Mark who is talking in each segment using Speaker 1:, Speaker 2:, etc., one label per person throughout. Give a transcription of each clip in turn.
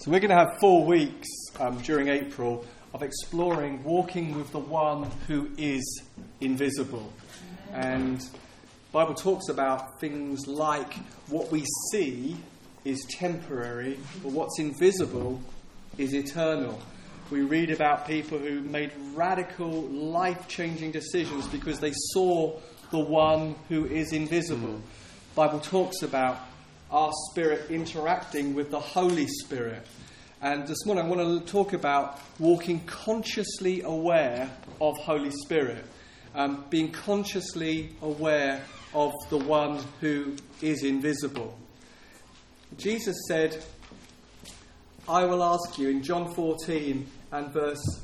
Speaker 1: So, we're going to have four weeks um, during April of exploring walking with the one who is invisible. And Bible talks about things like what we see is temporary, but what's invisible is eternal. We read about people who made radical, life changing decisions because they saw the one who is invisible. Bible talks about our spirit interacting with the Holy Spirit. And this morning I want to talk about walking consciously aware of Holy Spirit, um, being consciously aware of the one who is invisible. Jesus said, I will ask you in John 14 and verse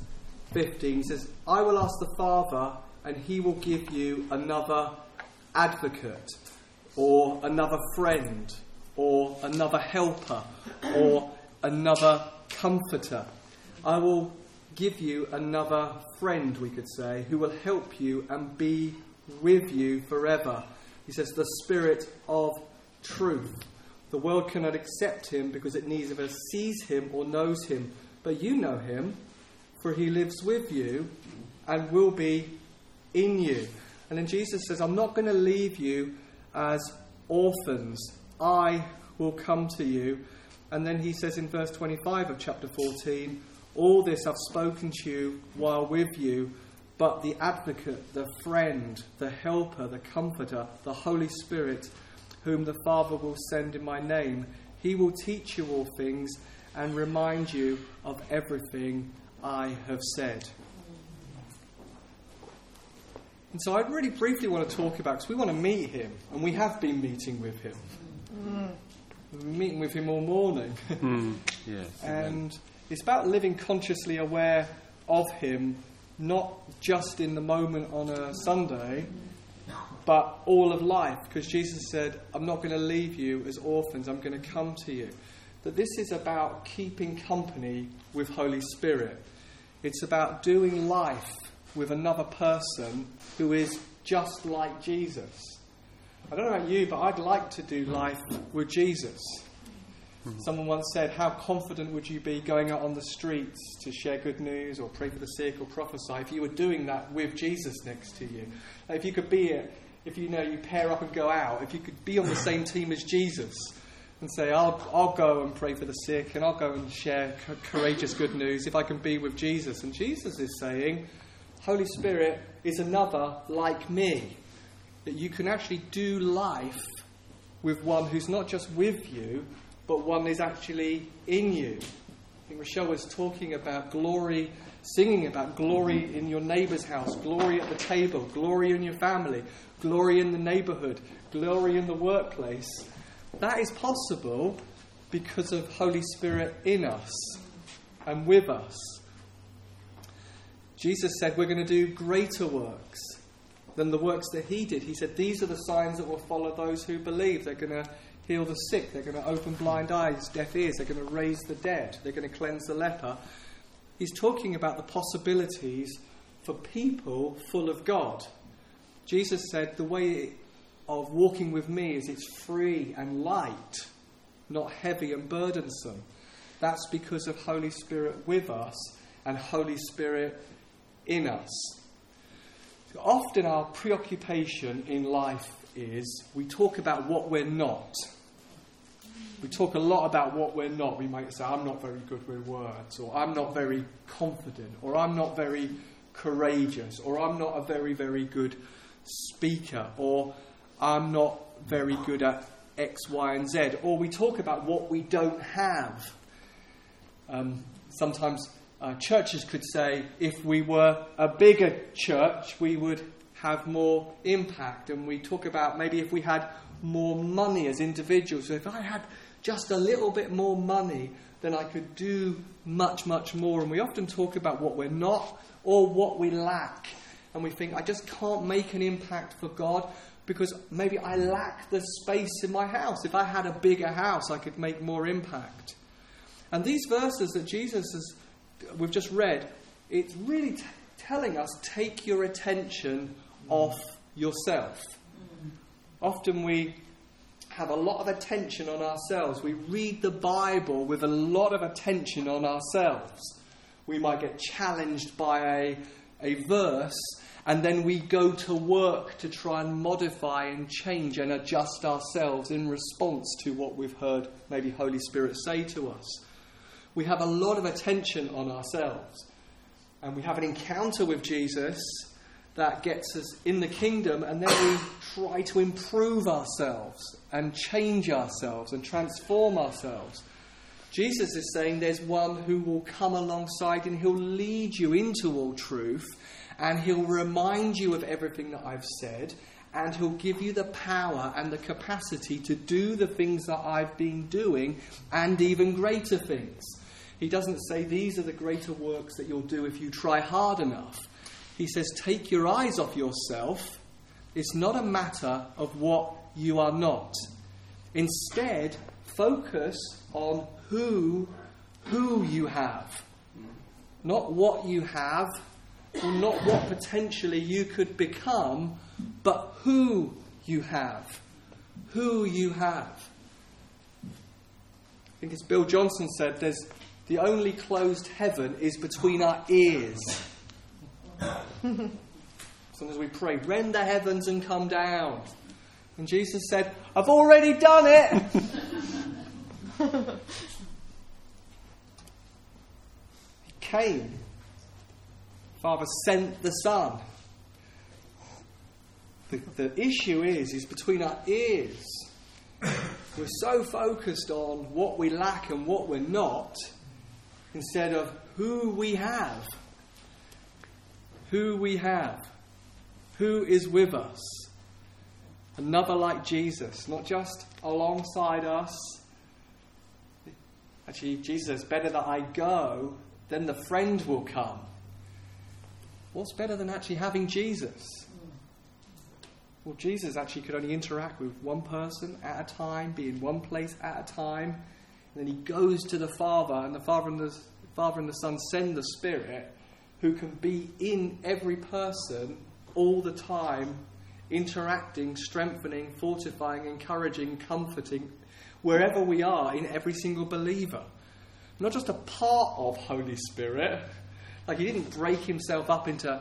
Speaker 1: 15, he says, I will ask the Father, and he will give you another advocate, or another friend, or another helper, or another comforter. I will give you another friend, we could say, who will help you and be with you forever. He says, the Spirit of truth. The world cannot accept him because it neither sees him or knows him. But you know him, for he lives with you and will be in you. And then Jesus says, I'm not going to leave you as orphans. I will come to you. And then he says in verse 25 of chapter 14, All this I've spoken to you while with you, but the advocate, the friend, the helper, the comforter, the Holy Spirit, whom the Father will send in my name, he will teach you all things and remind you of everything I have said. And so I'd really briefly want to talk about, because we want to meet him, and we have been meeting with him. Meeting with him all morning.
Speaker 2: mm. yes,
Speaker 1: and it's about living consciously aware of him, not just in the moment on a Sunday, but all of life. Because Jesus said, I'm not going to leave you as orphans, I'm going to come to you. That this is about keeping company with Holy Spirit. It's about doing life with another person who is just like Jesus. I don't know about you, but I'd like to do life with Jesus. Mm-hmm. Someone once said, How confident would you be going out on the streets to share good news or pray for the sick or prophesy if you were doing that with Jesus next to you? If you could be, if you know, you pair up and go out, if you could be on the same team as Jesus and say, I'll, I'll go and pray for the sick and I'll go and share courageous good news if I can be with Jesus. And Jesus is saying, Holy Spirit is another like me. That you can actually do life with one who's not just with you, but one is actually in you. I think Rochelle was talking about glory, singing about glory mm-hmm. in your neighbour's house, glory at the table, glory in your family, glory in the neighbourhood, glory in the workplace. That is possible because of Holy Spirit in us and with us. Jesus said, We're going to do greater works than the works that he did. He said, These are the signs that will follow those who believe. They're going to heal the sick, they're going to open blind eyes, deaf ears, they're going to raise the dead, they're going to cleanse the leper. He's talking about the possibilities for people full of God. Jesus said, The way of walking with me is it's free and light, not heavy and burdensome. That's because of Holy Spirit with us and Holy Spirit in us. Often our preoccupation in life is we talk about what we're not. We talk a lot about what we're not. We might say, I'm not very good with words, or I'm not very confident, or I'm not very courageous, or I'm not a very, very good speaker, or I'm not very good at X, Y, and Z. Or we talk about what we don't have. Um, sometimes uh, churches could say if we were a bigger church, we would have more impact. And we talk about maybe if we had more money as individuals. So if I had just a little bit more money, then I could do much, much more. And we often talk about what we're not or what we lack. And we think, I just can't make an impact for God because maybe I lack the space in my house. If I had a bigger house, I could make more impact. And these verses that Jesus has we've just read, it's really t- telling us take your attention off yourself. Often we have a lot of attention on ourselves. We read the Bible with a lot of attention on ourselves. We might get challenged by a, a verse, and then we go to work to try and modify and change and adjust ourselves in response to what we've heard maybe Holy Spirit say to us. We have a lot of attention on ourselves. And we have an encounter with Jesus that gets us in the kingdom, and then we try to improve ourselves and change ourselves and transform ourselves. Jesus is saying there's one who will come alongside and he'll lead you into all truth and he'll remind you of everything that I've said and he'll give you the power and the capacity to do the things that I've been doing and even greater things. He doesn't say these are the greater works that you'll do if you try hard enough. He says, take your eyes off yourself. It's not a matter of what you are not. Instead, focus on who, who you have. Not what you have, or not what potentially you could become, but who you have. Who you have. I think as Bill Johnson said, there's the only closed heaven is between our ears. Sometimes we pray, rend the heavens and come down. And Jesus said, I've already done it. he came. Father sent the Son. The, the issue is, is between our ears. We're so focused on what we lack and what we're not, instead of who we have who we have, who is with us. Another like Jesus, not just alongside us. Actually, Jesus better that I go, then the friend will come. What's better than actually having Jesus? Well, Jesus actually could only interact with one person at a time, be in one place at a time. And then he goes to the Father, and the Father and the, Father and the Son send the Spirit who can be in every person all the time, interacting, strengthening, fortifying, encouraging, comforting, wherever we are in every single believer. Not just a part of Holy Spirit, like he didn't break himself up into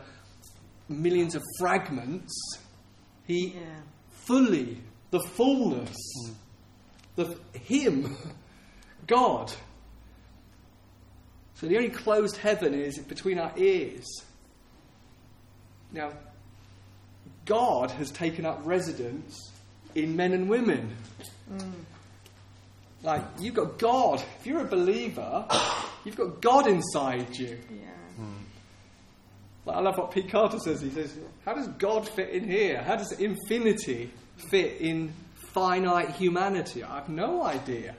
Speaker 1: millions of fragments. He yeah. fully, the fullness, mm. the Him, God, so the only closed heaven is between our ears. Now, God has taken up residence in men and women. Mm. Like, you've got God. If you're a believer, you've got God inside you. Yeah. Mm. Like, I love what Pete Carter says. He says, How does God fit in here? How does infinity fit in finite humanity? I have no idea.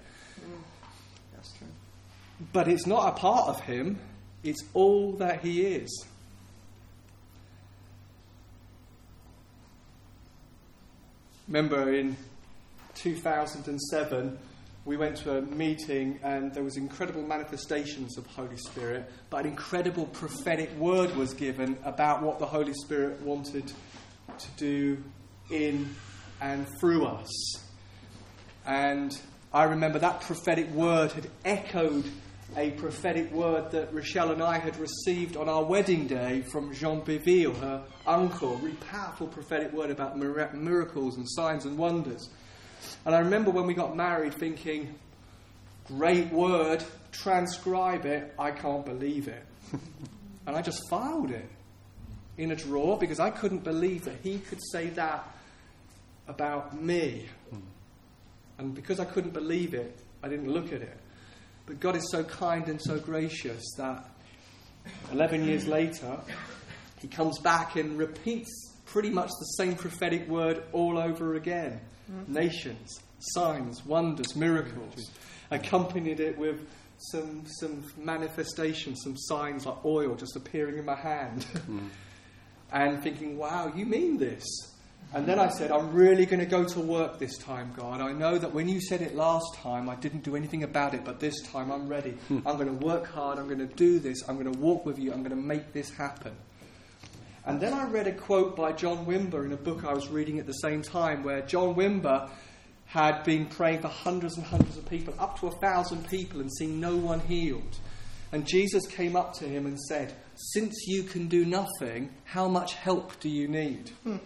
Speaker 1: But it's not a part of him, it's all that he is. Remember in 2007, we went to a meeting and there was incredible manifestations of Holy Spirit, but an incredible prophetic word was given about what the Holy Spirit wanted to do in and through us. And I remember that prophetic word had echoed a prophetic word that Rochelle and I had received on our wedding day from Jean Biville, her uncle. A really powerful prophetic word about miracles and signs and wonders. And I remember when we got married thinking, great word, transcribe it, I can't believe it. and I just filed it in a drawer because I couldn't believe that he could say that about me. And because I couldn't believe it, I didn't look at it. But God is so kind and so gracious that 11 years later, he comes back and repeats pretty much the same prophetic word all over again. Mm-hmm. Nations, signs, wonders, miracles. Accompanied it with some, some manifestations, some signs like oil just appearing in my hand. Mm. and thinking, wow, you mean this? And then I said, I'm really going to go to work this time, God. I know that when you said it last time, I didn't do anything about it, but this time I'm ready. Hmm. I'm going to work hard. I'm going to do this. I'm going to walk with you. I'm going to make this happen. And then I read a quote by John Wimber in a book I was reading at the same time, where John Wimber had been praying for hundreds and hundreds of people, up to a thousand people, and seen no one healed. And Jesus came up to him and said, Since you can do nothing, how much help do you need?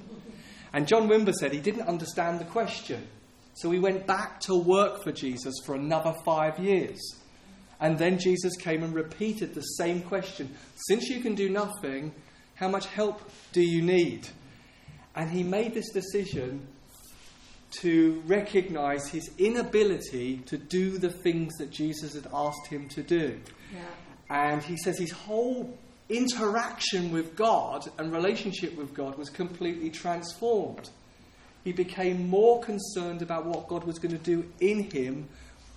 Speaker 1: and John Wimber said he didn't understand the question. So he went back to work for Jesus for another five years. And then Jesus came and repeated the same question Since you can do nothing, how much help do you need? And he made this decision to recognize his inability to do the things that Jesus had asked him to do. Yeah. And he says his whole interaction with God and relationship with God was completely transformed. He became more concerned about what God was going to do in him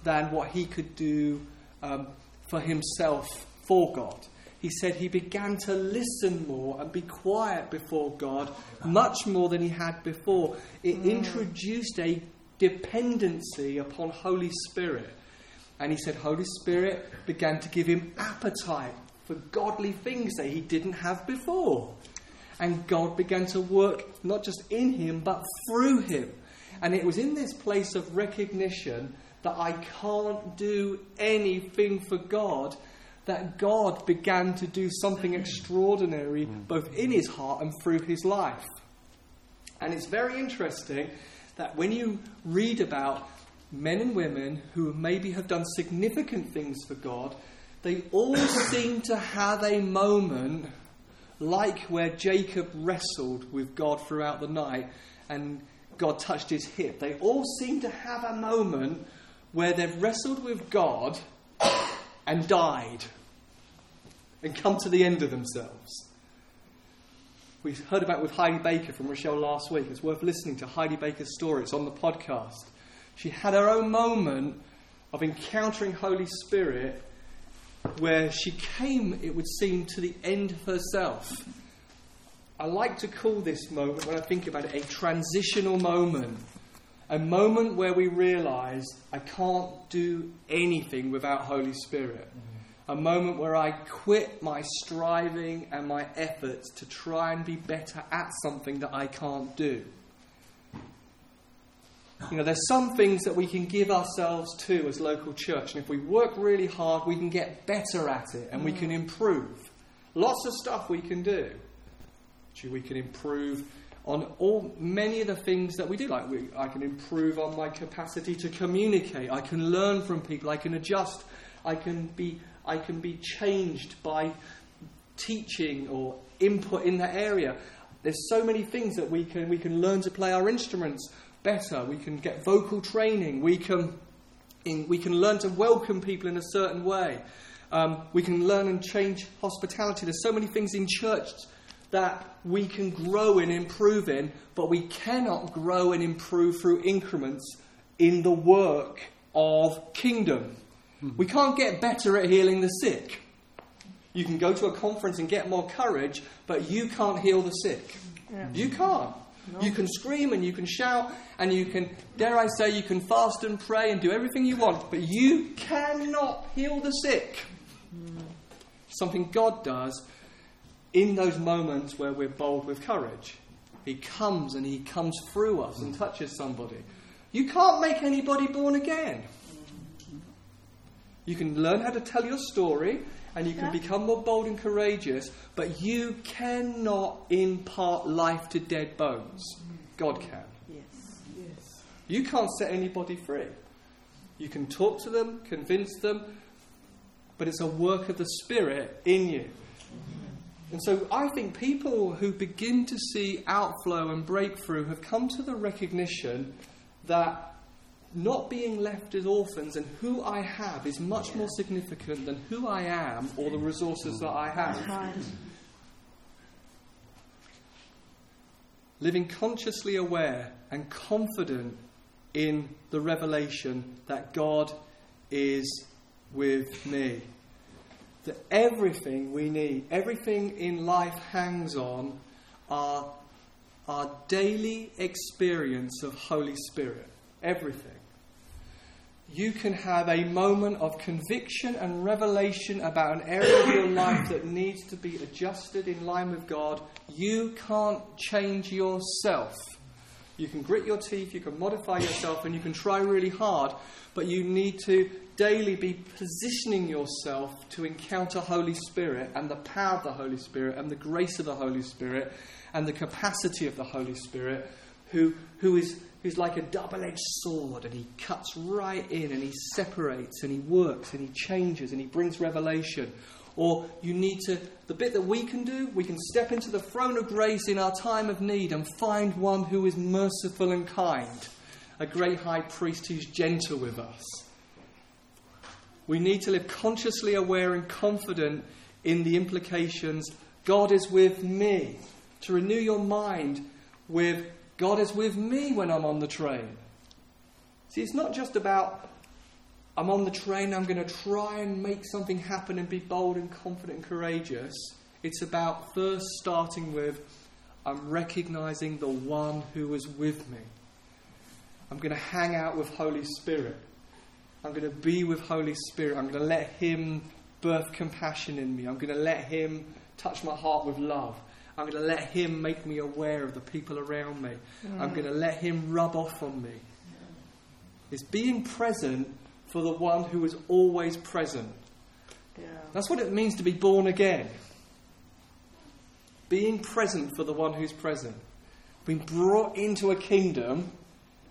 Speaker 1: than what he could do um, for himself for God. He said he began to listen more and be quiet before God much more than he had before. It mm. introduced a dependency upon Holy Spirit. And he said Holy Spirit began to give him appetite for godly things that he didn't have before. And God began to work not just in him, but through him. And it was in this place of recognition that I can't do anything for God that God began to do something extraordinary both in his heart and through his life. And it's very interesting that when you read about men and women who maybe have done significant things for God, they all seem to have a moment like where Jacob wrestled with God throughout the night and God touched his hip. They all seem to have a moment where they've wrestled with God and died and come to the end of themselves. We heard about with Heidi Baker from Rochelle last week. It's worth listening to Heidi Baker's story. It's on the podcast. She had her own moment of encountering Holy Spirit where she came, it would seem, to the end of herself. I like to call this moment, when I think about it, a transitional moment. A moment where we realize I can't do anything without Holy Spirit. Mm-hmm. A moment where I quit my striving and my efforts to try and be better at something that I can't do. You know, there's some things that we can give ourselves to as local church, and if we work really hard, we can get better at it and mm. we can improve. Lots of stuff we can do. We can improve on all many of the things that we do. Like we, I can improve on my capacity to communicate. I can learn from people. I can adjust. I can be I can be changed by teaching or input in that area. There's so many things that we can we can learn to play our instruments better. We can get vocal training. We can in, we can learn to welcome people in a certain way. Um, we can learn and change hospitality. There's so many things in church that we can grow and improve in, but we cannot grow and improve through increments in the work of kingdom. Mm-hmm. We can't get better at healing the sick. You can go to a conference and get more courage, but you can't heal the sick. Yeah. You can't. No. You can scream and you can shout and you can, dare I say, you can fast and pray and do everything you want, but you cannot heal the sick. Mm. Something God does in those moments where we're bold with courage. He comes and he comes through us and touches somebody. You can't make anybody born again. You can learn how to tell your story and you can yeah. become more bold and courageous, but you cannot impart life to dead bones. God can.
Speaker 2: Yes. Yes.
Speaker 1: You can't set anybody free. You can talk to them, convince them, but it's a work of the Spirit in you. And so I think people who begin to see outflow and breakthrough have come to the recognition that not being left as orphans and who I have is much more significant than who I am or the resources that I have. Living consciously aware and confident in the revelation that God is with me that everything we need, everything in life hangs on our, our daily experience of Holy Spirit. Everything. You can have a moment of conviction and revelation about an area of your life that needs to be adjusted in line with God. You can't change yourself. You can grit your teeth, you can modify yourself, and you can try really hard, but you need to daily be positioning yourself to encounter Holy Spirit and the power of the Holy Spirit and the grace of the Holy Spirit and the capacity of the Holy Spirit, who, who is who's like a double edged sword and he cuts right in and he separates and he works and he changes and he brings revelation. Or you need to, the bit that we can do, we can step into the throne of grace in our time of need and find one who is merciful and kind, a great high priest who's gentle with us. We need to live consciously aware and confident in the implications God is with me. To renew your mind with God is with me when I'm on the train. See, it's not just about I'm on the train, I'm going to try and make something happen and be bold and confident and courageous. It's about first starting with I'm recognizing the one who is with me. I'm going to hang out with Holy Spirit. I'm going to be with Holy Spirit. I'm going to let Him birth compassion in me. I'm going to let Him touch my heart with love. I'm going to let Him make me aware of the people around me. Mm. I'm going to let Him rub off on me. It's being present for the one who is always present. Yeah. That's what it means to be born again. Being present for the one who's present. Being brought into a kingdom.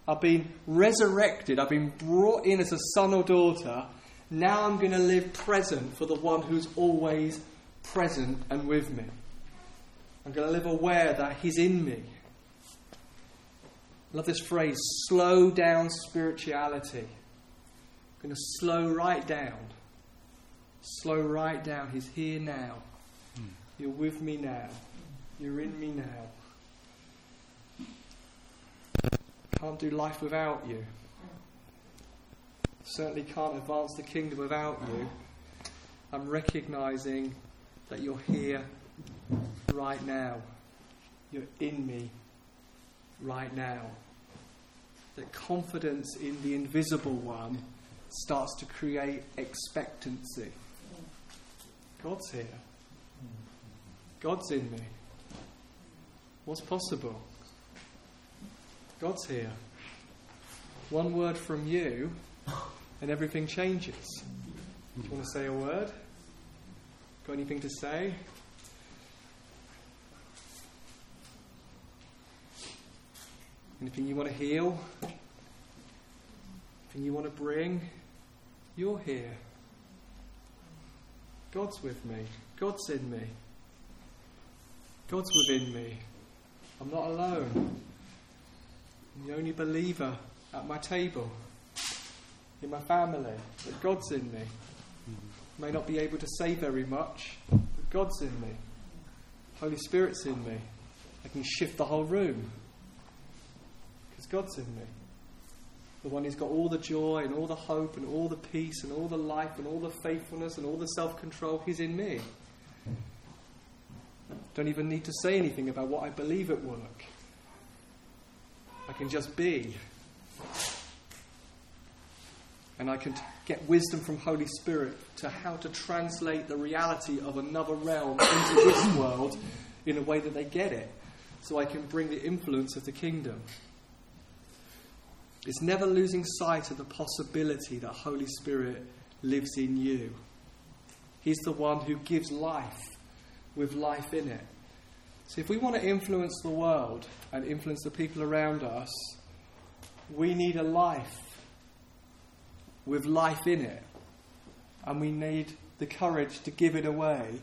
Speaker 1: I've been resurrected. I've been brought in as a son or daughter. Now I'm going to live present for the one who's always present and with me. I'm going to live aware that He's in me. Love this phrase slow down spirituality I'm going to slow right down. Slow right down. He's here now. Hmm. You're with me now. You're in me now. Can't do life without you. Certainly can't advance the kingdom without you. I'm recognizing that you're here right now. You're in me right now. That confidence in the invisible one starts to create expectancy. God's here. God's in me. What's possible? God's here. One word from you, and everything changes. Do you want to say a word? Got anything to say? Anything you want to heal? Anything you want to bring? You're here. God's with me. God's in me. God's within me. I'm not alone. I'm the only believer at my table, in my family, but God's in me. May not be able to say very much, but God's in me. Holy Spirit's in me. I can shift the whole room God's in me the one who's got all the joy and all the hope and all the peace and all the life and all the faithfulness and all the self control, he's in me. Don't even need to say anything about what I believe at work. I can just be. And I can t- get wisdom from Holy Spirit to how to translate the reality of another realm into this world in a way that they get it. So I can bring the influence of the kingdom. It's never losing sight of the possibility that Holy Spirit lives in you. He's the one who gives life with life in it. So if we want to influence the world and influence the people around us, we need a life with life in it. And we need the courage to give it away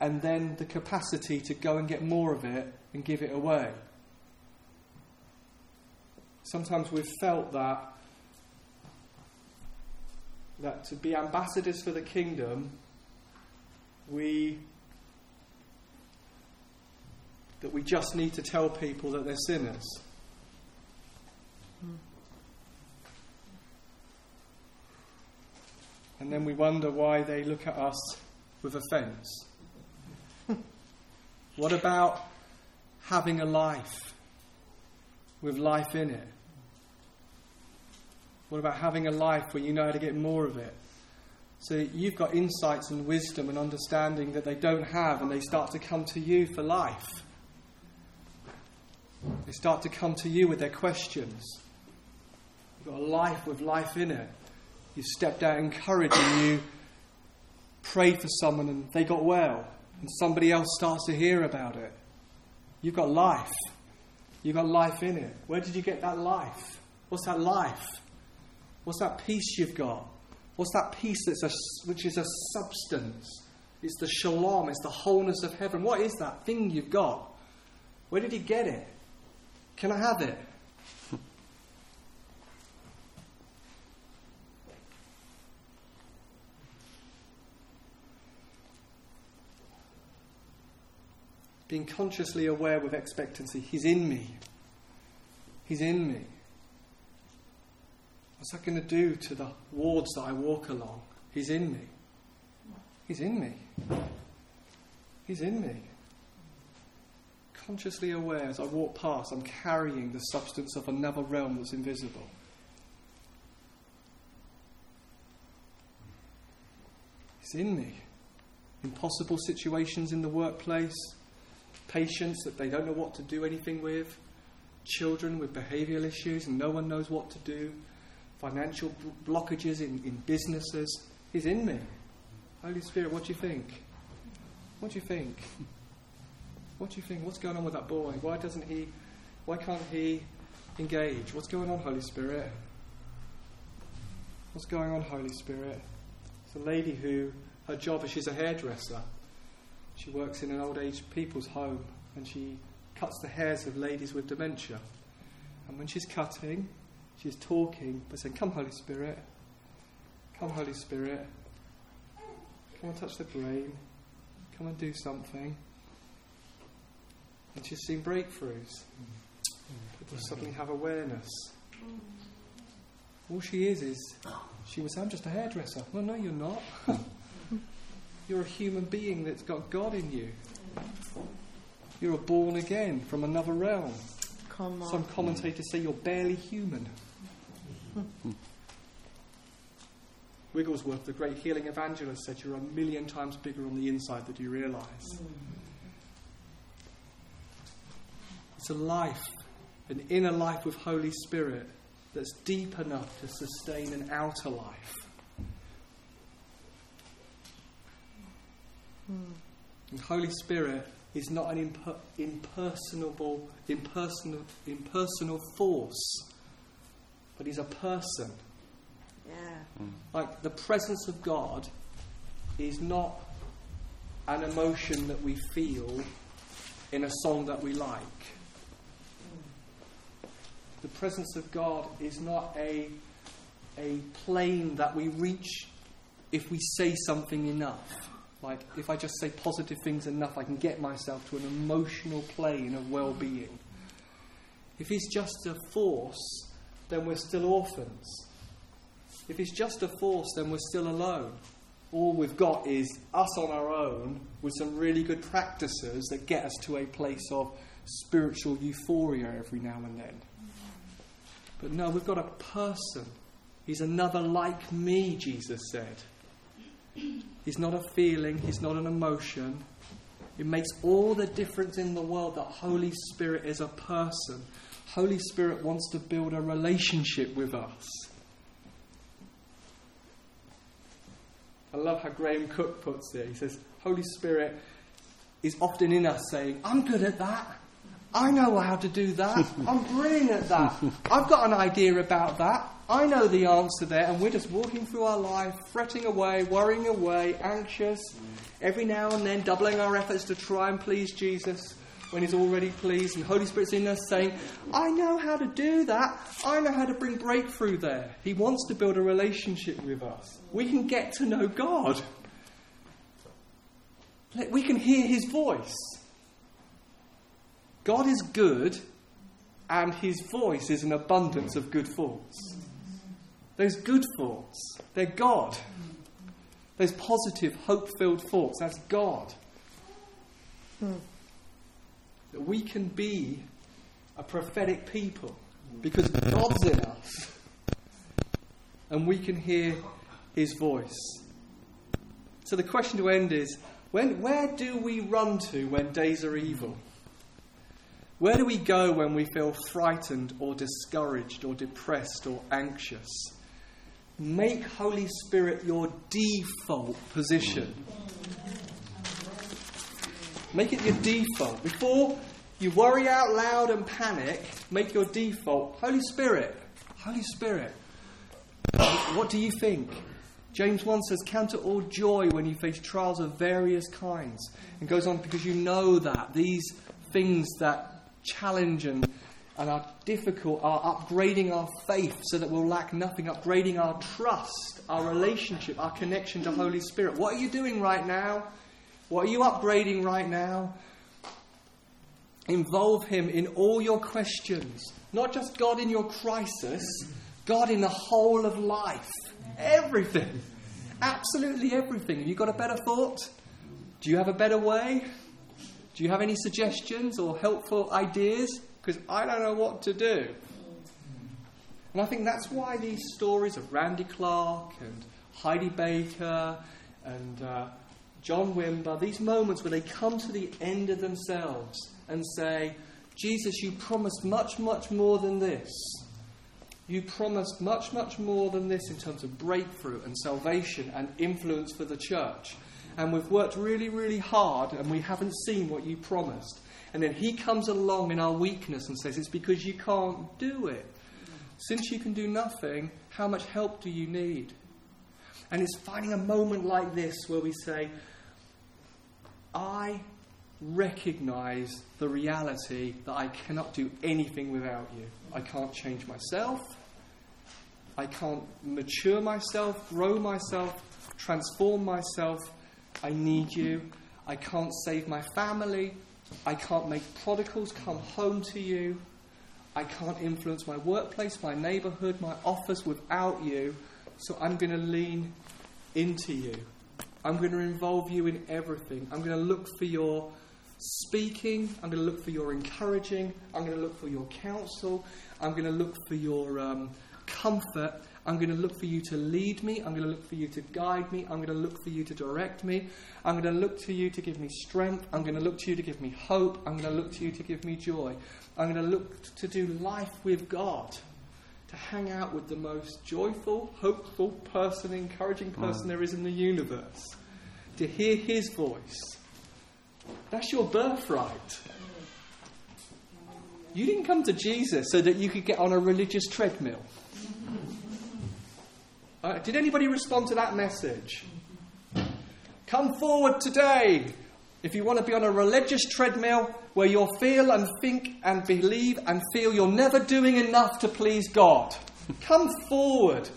Speaker 1: and then the capacity to go and get more of it and give it away sometimes we've felt that that to be ambassadors for the kingdom, we that we just need to tell people that they're sinners. And then we wonder why they look at us with offence. what about having a life? with life in it? What about having a life where you know how to get more of it? So you've got insights and wisdom and understanding that they don't have, and they start to come to you for life. They start to come to you with their questions. You've got a life with life in it. You stepped out encouraging you, prayed for someone and they got well, and somebody else starts to hear about it. You've got life. You've got life in it. Where did you get that life? What's that life? What's that peace you've got? What's that peace that's a, which is a substance? It's the shalom, it's the wholeness of heaven. What is that thing you've got? Where did you get it? Can I have it? Being consciously aware with expectancy, He's in me. He's in me. What's that going to do to the wards that I walk along? He's in me. He's in me. He's in me. Consciously aware as I walk past, I'm carrying the substance of another realm that's invisible. He's in me. Impossible situations in the workplace, patients that they don't know what to do anything with, children with behavioural issues and no one knows what to do financial blockages in, in businesses. He's in me. Holy Spirit, what do you think? What do you think? What do you think? What's going on with that boy? Why doesn't he, why can't he engage? What's going on, Holy Spirit? What's going on, Holy Spirit? It's a lady who, her job is she's a hairdresser. She works in an old age people's home and she cuts the hairs of ladies with dementia. And when she's cutting, She's talking, but saying, Come, Holy Spirit. Come, Holy Spirit. Come and touch the brain. Come and do something. And she's seen breakthroughs. People mm-hmm. suddenly have awareness. Mm-hmm. All she is is, she was, I'm just a hairdresser. Well, no, you're not. you're a human being that's got God in you. Mm-hmm. You're born again from another realm. Some commentators say you're barely human. Hmm. Wigglesworth, the great healing evangelist, said you're a million times bigger on the inside than you realize. Hmm. It's a life, an inner life with Holy Spirit that's deep enough to sustain an outer life. Hmm. And Holy Spirit is not an imper- impersonable, impersonal, impersonal force but he's a person.
Speaker 2: Yeah.
Speaker 1: Mm. Like the presence of God is not an emotion that we feel in a song that we like. The presence of God is not a, a plane that we reach if we say something enough. Like, if I just say positive things enough, I can get myself to an emotional plane of well being. If He's just a force then we're still orphans. If he's just a force, then we're still alone. All we've got is us on our own with some really good practices that get us to a place of spiritual euphoria every now and then. But no, we've got a person. He's another like me, Jesus said. He's not a feeling, he's not an emotion. It makes all the difference in the world that Holy Spirit is a person Holy Spirit wants to build a relationship with us. I love how Graham Cooke puts it. He says, Holy Spirit is often in us saying, I'm good at that. I know how to do that. I'm brilliant at that. I've got an idea about that. I know the answer there. And we're just walking through our life, fretting away, worrying away, anxious, every now and then doubling our efforts to try and please Jesus when He's already pleased, and Holy Spirit's in us saying, I know how to do that. I know how to bring breakthrough there. He wants to build a relationship with us. We can get to know God. We can hear His voice. God is good, and His voice is an abundance of good thoughts. Those good thoughts, they're God. Those positive, hope filled thoughts, that's God. Hmm that we can be a prophetic people because God's in us and we can hear his voice. So the question to end is when, where do we run to when days are evil? Where do we go when we feel frightened or discouraged or depressed or anxious? Make Holy Spirit your default position. Make it your default. Before you worry out loud and panic, make your default Holy Spirit. Holy Spirit. What do you think? James 1 says, Count it all joy when you face trials of various kinds. And goes on, because you know that these things that challenge and, and are difficult are upgrading our faith so that we'll lack nothing, upgrading our trust, our relationship, our connection to Holy Spirit. What are you doing right now? What are you upgrading right now? Involve Him in all your questions, not just God in your crisis, God in the whole of life. Everything. Absolutely everything. Have you got a better thought? Do you have a better way? Do you have any suggestions or helpful ideas? Because I don't know what to do. And I think that's why these stories of Randy Clark and Heidi Baker and uh, John Wimber, these moments where they come to the end of themselves and say, Jesus, you promised much, much more than this. You promised much, much more than this in terms of breakthrough and salvation and influence for the church. And we've worked really, really hard and we haven't seen what you promised. And then he comes along in our weakness and says, It's because you can't do it. Since you can do nothing, how much help do you need? And it's finding a moment like this where we say, I recognize the reality that I cannot do anything without you. I can't change myself. I can't mature myself, grow myself, transform myself. I need you. I can't save my family. I can't make prodigals come home to you. I can't influence my workplace, my neighborhood, my office without you. So I'm going to lean into you. I'm going to involve you in everything. I'm going to look for your speaking. I'm going to look for your encouraging. I'm going to look for your counsel. I'm going to look for your um, comfort. I'm going to look for you to lead me. I'm going to look for you to guide me. I'm going to look for you to direct me. I'm going to look to you to give me strength. I'm going to look to you to give me hope. I'm going to look to you to give me joy. I'm going to look to do life with God, to hang out with the most joyful, hopeful person, encouraging person mm. there is in the universe, to hear his voice. That's your birthright. You didn't come to Jesus so that you could get on a religious treadmill. Did anybody respond to that message? Come forward today if you want to be on a religious treadmill where you'll feel and think and believe and feel you're never doing enough to please God. Come forward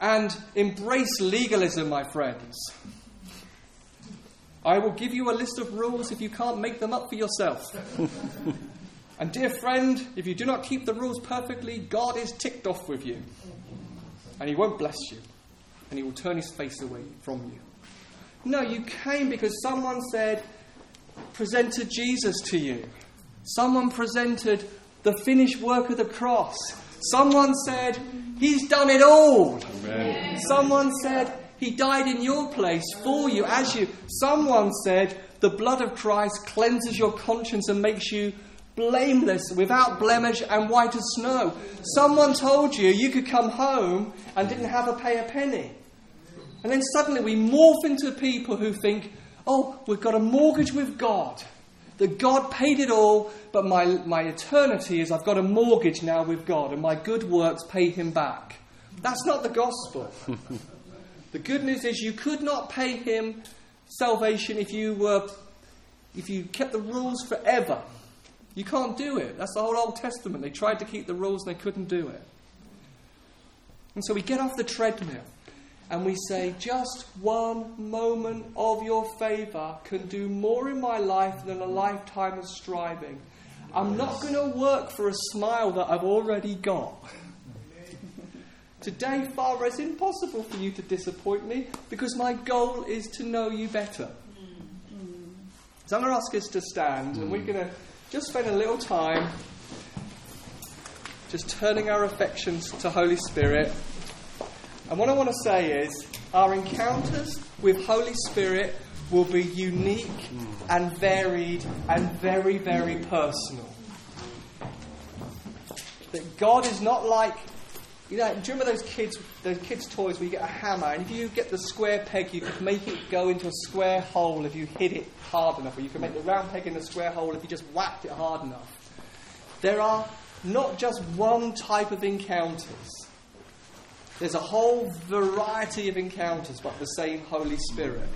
Speaker 1: and embrace legalism, my friends. I will give you a list of rules if you can't make them up for yourself. and, dear friend, if you do not keep the rules perfectly, God is ticked off with you. And He won't bless you. And He will turn His face away from you. No, you came because someone said, presented Jesus to you. Someone presented the finished work of the cross. Someone said, He's done it all. Amen. Someone said, he died in your place for you as you. Someone said, the blood of Christ cleanses your conscience and makes you blameless, without blemish, and white as snow. Someone told you you could come home and didn't have to pay a penny. And then suddenly we morph into people who think, oh, we've got a mortgage with God. That God paid it all, but my, my eternity is I've got a mortgage now with God, and my good works pay him back. That's not the gospel. The good news is you could not pay him salvation if you were if you kept the rules forever. You can't do it. That's the whole Old Testament. They tried to keep the rules and they couldn't do it. And so we get off the treadmill and we say, just one moment of your favour can do more in my life than a lifetime of striving. I'm not going to work for a smile that I've already got. Today, Father, it's impossible for you to disappoint me because my goal is to know you better. Mm. So I'm going to ask us to stand and we're mm. going to just spend a little time just turning our affections to Holy Spirit. And what I want to say is our encounters with Holy Spirit will be unique and varied and very, very personal. That God is not like, you know, do you remember those kids, those kids' toys where you get a hammer and if you get the square peg, you could make it go into a square hole if you hit it hard enough, or you can make the round peg in a square hole if you just whacked it hard enough. There are not just one type of encounters. There's a whole variety of encounters, but the same Holy Spirit.